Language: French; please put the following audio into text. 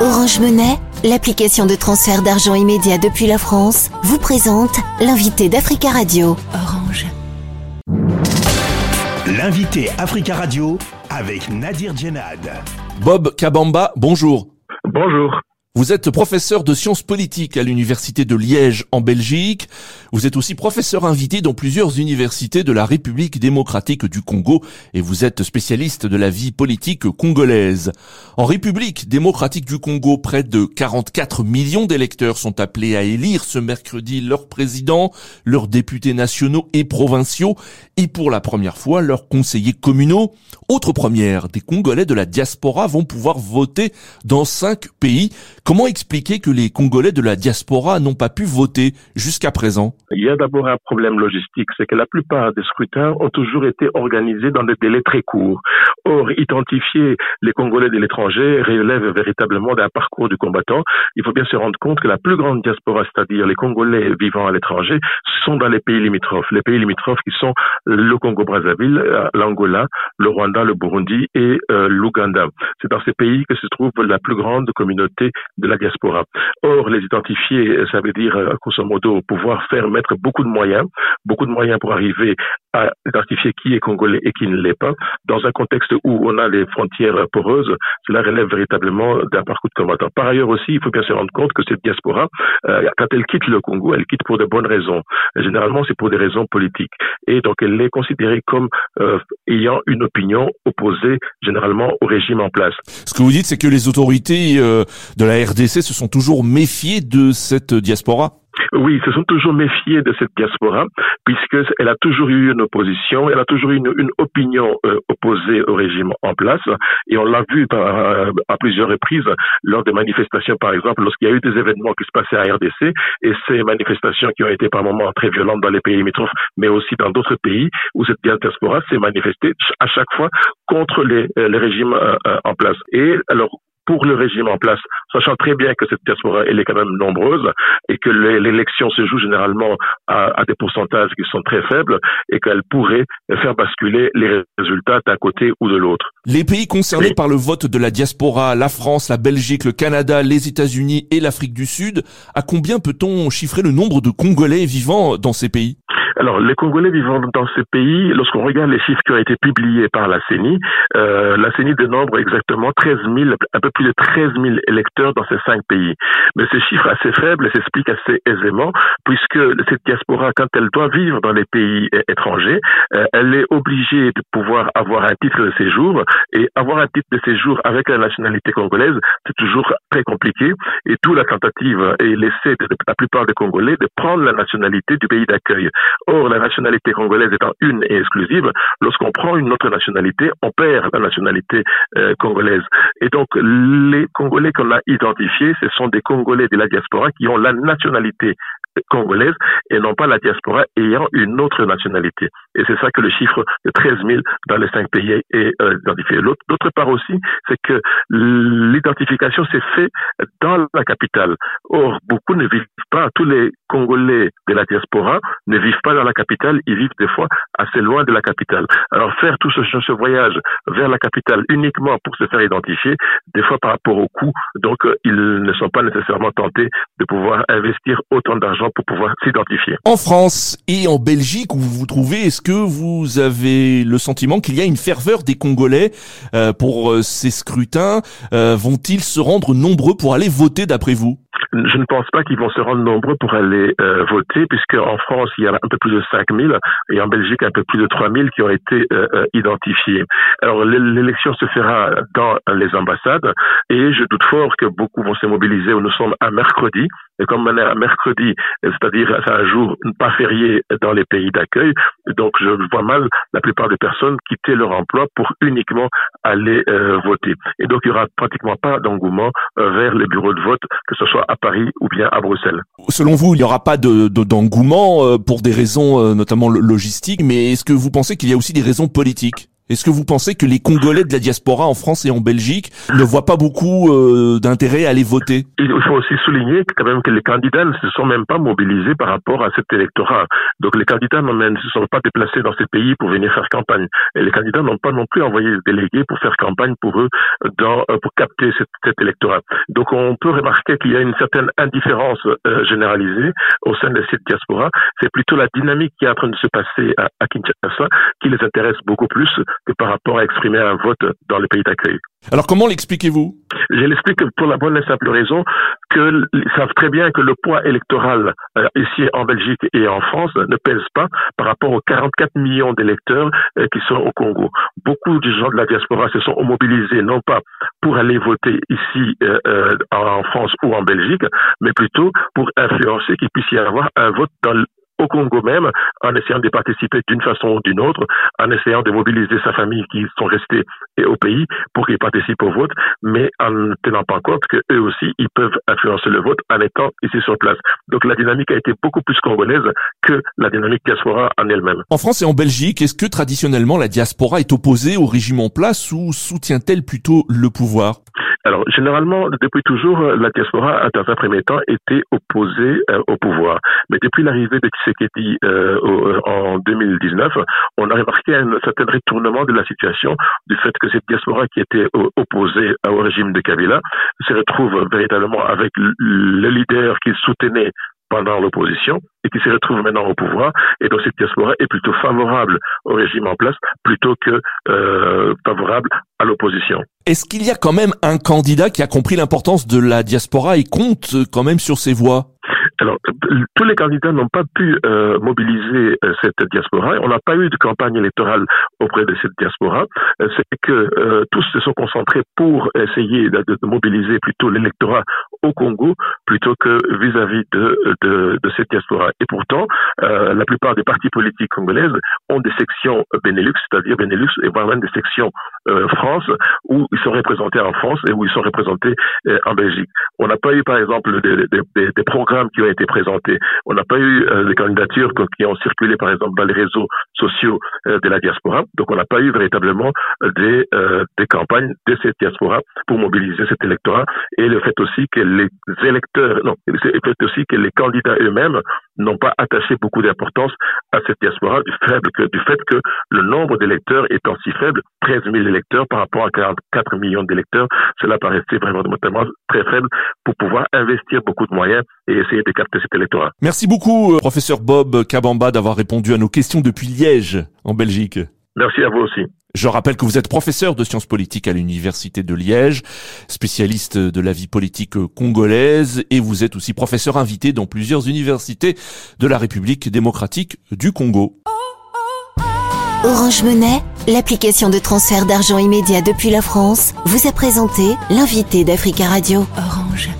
Orange Monnaie, l'application de transfert d'argent immédiat depuis la France, vous présente l'invité d'Africa Radio. Orange. L'invité Africa Radio avec Nadir Djenad. Bob Kabamba, bonjour. Bonjour. Vous êtes professeur de sciences politiques à l'université de Liège en Belgique. Vous êtes aussi professeur invité dans plusieurs universités de la République démocratique du Congo et vous êtes spécialiste de la vie politique congolaise. En République démocratique du Congo, près de 44 millions d'électeurs sont appelés à élire ce mercredi leur président, leurs députés nationaux et provinciaux et pour la première fois leurs conseillers communaux. Autre première, des Congolais de la diaspora vont pouvoir voter dans cinq pays Comment expliquer que les Congolais de la diaspora n'ont pas pu voter jusqu'à présent? Il y a d'abord un problème logistique, c'est que la plupart des scrutins ont toujours été organisés dans des délais très courts. Or, identifier les Congolais de l'étranger relève véritablement d'un parcours du combattant. Il faut bien se rendre compte que la plus grande diaspora, c'est-à-dire les Congolais vivant à l'étranger, sont dans les pays limitrophes. Les pays limitrophes qui sont le Congo-Brazzaville, l'Angola, le Rwanda, le Burundi et euh, l'Ouganda. C'est dans ces pays que se trouve la plus grande communauté de la diaspora. Or, les identifier, ça veut dire, euh, grosso modo, pouvoir faire mettre beaucoup de moyens, beaucoup de moyens pour arriver à identifier qui est congolais et qui ne l'est pas. Dans un contexte où on a les frontières poreuses, cela relève véritablement d'un parcours de combattant. Par ailleurs aussi, il faut bien se rendre compte que cette diaspora, euh, quand elle quitte le Congo, elle quitte pour de bonnes raisons. Généralement, c'est pour des raisons politiques. Et donc, elle est considérée comme euh, ayant une opinion opposée généralement au régime en place. Ce que vous dites, c'est que les autorités de la RDC se sont toujours méfiés de cette diaspora? Oui, ils se sont toujours méfiés de cette diaspora, puisqu'elle a toujours eu une opposition, elle a toujours eu une, opinion euh, opposée au régime en place, et on l'a vu euh, à plusieurs reprises lors des manifestations, par exemple, lorsqu'il y a eu des événements qui se passaient à RDC, et ces manifestations qui ont été par moments très violentes dans les pays limitrophes, mais aussi dans d'autres pays, où cette diaspora s'est manifestée à chaque fois contre les, euh, les régimes en place. Et alors, pour le régime en place, sachant très bien que cette diaspora elle est quand même nombreuse et que l'élection se joue généralement à, des pourcentages qui sont très faibles et qu'elle pourrait faire basculer les résultats d'un côté ou de l'autre. Les pays concernés par le vote de la diaspora, la France, la Belgique, le Canada, les États-Unis et l'Afrique du Sud, à combien peut-on chiffrer le nombre de Congolais vivant dans ces pays? Alors, les Congolais vivant dans ces pays, lorsqu'on regarde les chiffres qui ont été publiés par la CENI, euh, la CENI dénombre exactement 13 000, un peu plus de 13 000 électeurs dans ces cinq pays. Mais ces chiffres assez faibles s'expliquent assez aisément, puisque cette diaspora, quand elle doit vivre dans les pays étrangers, euh, elle est obligée de pouvoir avoir un titre de séjour, et avoir un titre de séjour avec la nationalité congolaise, c'est toujours très compliqué, et tout la tentative est laissée de la plupart des Congolais de prendre la nationalité du pays d'accueil. Or, la nationalité congolaise étant une et exclusive, lorsqu'on prend une autre nationalité, on perd la nationalité euh, congolaise. Et donc, les Congolais qu'on a identifiés, ce sont des Congolais de la diaspora qui ont la nationalité congolaise et non pas la diaspora ayant une autre nationalité. Et c'est ça que le chiffre de 13 000 dans les cinq pays est euh, identifié. D'autre part aussi, c'est que l'identification s'est faite dans la capitale. Or, beaucoup ne vivent pas, tous les Congolais de la diaspora ne vivent pas dans la capitale, ils vivent des fois assez loin de la capitale. Alors faire tout ce, voyage vers la capitale uniquement pour se faire identifier, des fois par rapport au coût, donc euh, ils ne sont pas nécessairement tentés de pouvoir investir autant d'argent pour pouvoir s'identifier. En France et en Belgique où vous vous trouvez, est-ce que vous avez le sentiment qu'il y a une ferveur des Congolais euh, pour euh, ces scrutins euh, Vont-ils se rendre nombreux pour aller voter d'après vous? Je ne pense pas qu'ils vont se rendre nombreux pour aller euh, voter, puisque en France, il y a un peu plus de 5000 et en Belgique, un peu plus de 3000 qui ont été euh, identifiés. Alors, l'élection se fera dans les ambassades et je doute fort que beaucoup vont se mobiliser. Nous sommes à mercredi, et comme on est à mercredi, c'est-à-dire c'est un jour pas férié dans les pays d'accueil, donc je vois mal la plupart des personnes quitter leur emploi pour uniquement aller euh, voter. Et donc, il y aura pratiquement pas d'engouement vers les bureaux de vote, que ce soit à Paris ou bien à Bruxelles. Selon vous, il n'y aura pas de, d'engouement euh, pour des raisons euh, notamment logistiques, mais est-ce que vous pensez qu'il y a aussi des raisons politiques? Est-ce que vous pensez que les Congolais de la diaspora en France et en Belgique ne voient pas beaucoup euh, d'intérêt à aller voter? Il faut aussi souligner quand même que les candidats ne se sont même pas mobilisés par rapport à cet électorat. Donc les candidats ne se sont pas déplacés dans ces pays pour venir faire campagne. Et les candidats n'ont pas non plus envoyé des délégués pour faire campagne pour eux, dans, euh, pour capter cet, cet, électorat. Donc on peut remarquer qu'il y a une certaine indifférence euh, généralisée au sein de cette diaspora. C'est plutôt la dynamique qui est en train de se passer à, à Kinshasa qui les intéresse beaucoup plus que par rapport à exprimer un vote dans le pays d'accueil. Alors comment l'expliquez-vous? Je l'explique pour la bonne et simple raison qu'ils savent très bien que le poids électoral euh, ici en Belgique et en France ne pèse pas par rapport aux 44 millions d'électeurs euh, qui sont au Congo. Beaucoup de gens de la diaspora se sont mobilisés non pas pour aller voter ici euh, en France ou en Belgique, mais plutôt pour influencer qu'il puisse y avoir un vote dans au Congo même, en essayant de participer d'une façon ou d'une autre, en essayant de mobiliser sa famille qui sont restés au pays pour qu'ils participent au vote, mais en ne tenant pas compte qu'eux aussi, ils peuvent influencer le vote en étant ici sur place. Donc la dynamique a été beaucoup plus congolaise que la dynamique diaspora en elle-même. En France et en Belgique, est-ce que traditionnellement la diaspora est opposée au régime en place ou soutient-elle plutôt le pouvoir? Alors, généralement, depuis toujours, la diaspora a, dans un premier temps, été opposée euh, au pouvoir. Mais depuis l'arrivée de Tshisekedi euh, euh en 2019, on a remarqué un certain retournement de la situation du fait que cette diaspora qui était opposée au régime de Kabila se retrouve véritablement avec le leader qu'il soutenait pendant l'opposition et qui se retrouve maintenant au pouvoir. Et donc cette diaspora est plutôt favorable au régime en place plutôt que euh, favorable à l'opposition. Est-ce qu'il y a quand même un candidat qui a compris l'importance de la diaspora et compte quand même sur ses voix? Alors, tous les candidats n'ont pas pu euh, mobiliser euh, cette diaspora. On n'a pas eu de campagne électorale auprès de cette diaspora. Euh, c'est que euh, tous se sont concentrés pour essayer de, de mobiliser plutôt l'électorat au Congo plutôt que vis-à-vis de, de, de, cette diaspora. Et pourtant, la plupart des partis politiques congolaises ont des sections Benelux, c'est-à-dire Benelux et vraiment des sections France où ils sont représentés en France et où ils sont représentés en Belgique. On n'a pas eu, par exemple, des, des, des programmes qui ont été présentés. On n'a pas eu euh, des candidatures qui ont circulé, par exemple, dans les réseaux sociaux euh, de la diaspora. Donc, on n'a pas eu véritablement euh, des, campagnes de cette diaspora pour mobiliser cet électorat. Et le fait aussi que les électeurs, non, le fait aussi que les candidats eux-mêmes n'ont pas attaché beaucoup d'importance à cette diaspora du fait que le nombre d'électeurs étant si faible, 13 000 électeurs par rapport à 44 millions d'électeurs, cela paraissait vraiment très faible pour pouvoir investir beaucoup de moyens et essayer de capter cet électorat. Merci beaucoup, euh, professeur Bob Kabamba, d'avoir répondu à nos questions depuis Liège, en Belgique. Merci à vous aussi. Je rappelle que vous êtes professeur de sciences politiques à l'université de Liège, spécialiste de la vie politique congolaise et vous êtes aussi professeur invité dans plusieurs universités de la République démocratique du Congo. Orange Monnaie, l'application de transfert d'argent immédiat depuis la France, vous a présenté l'invité d'Africa Radio. Orange.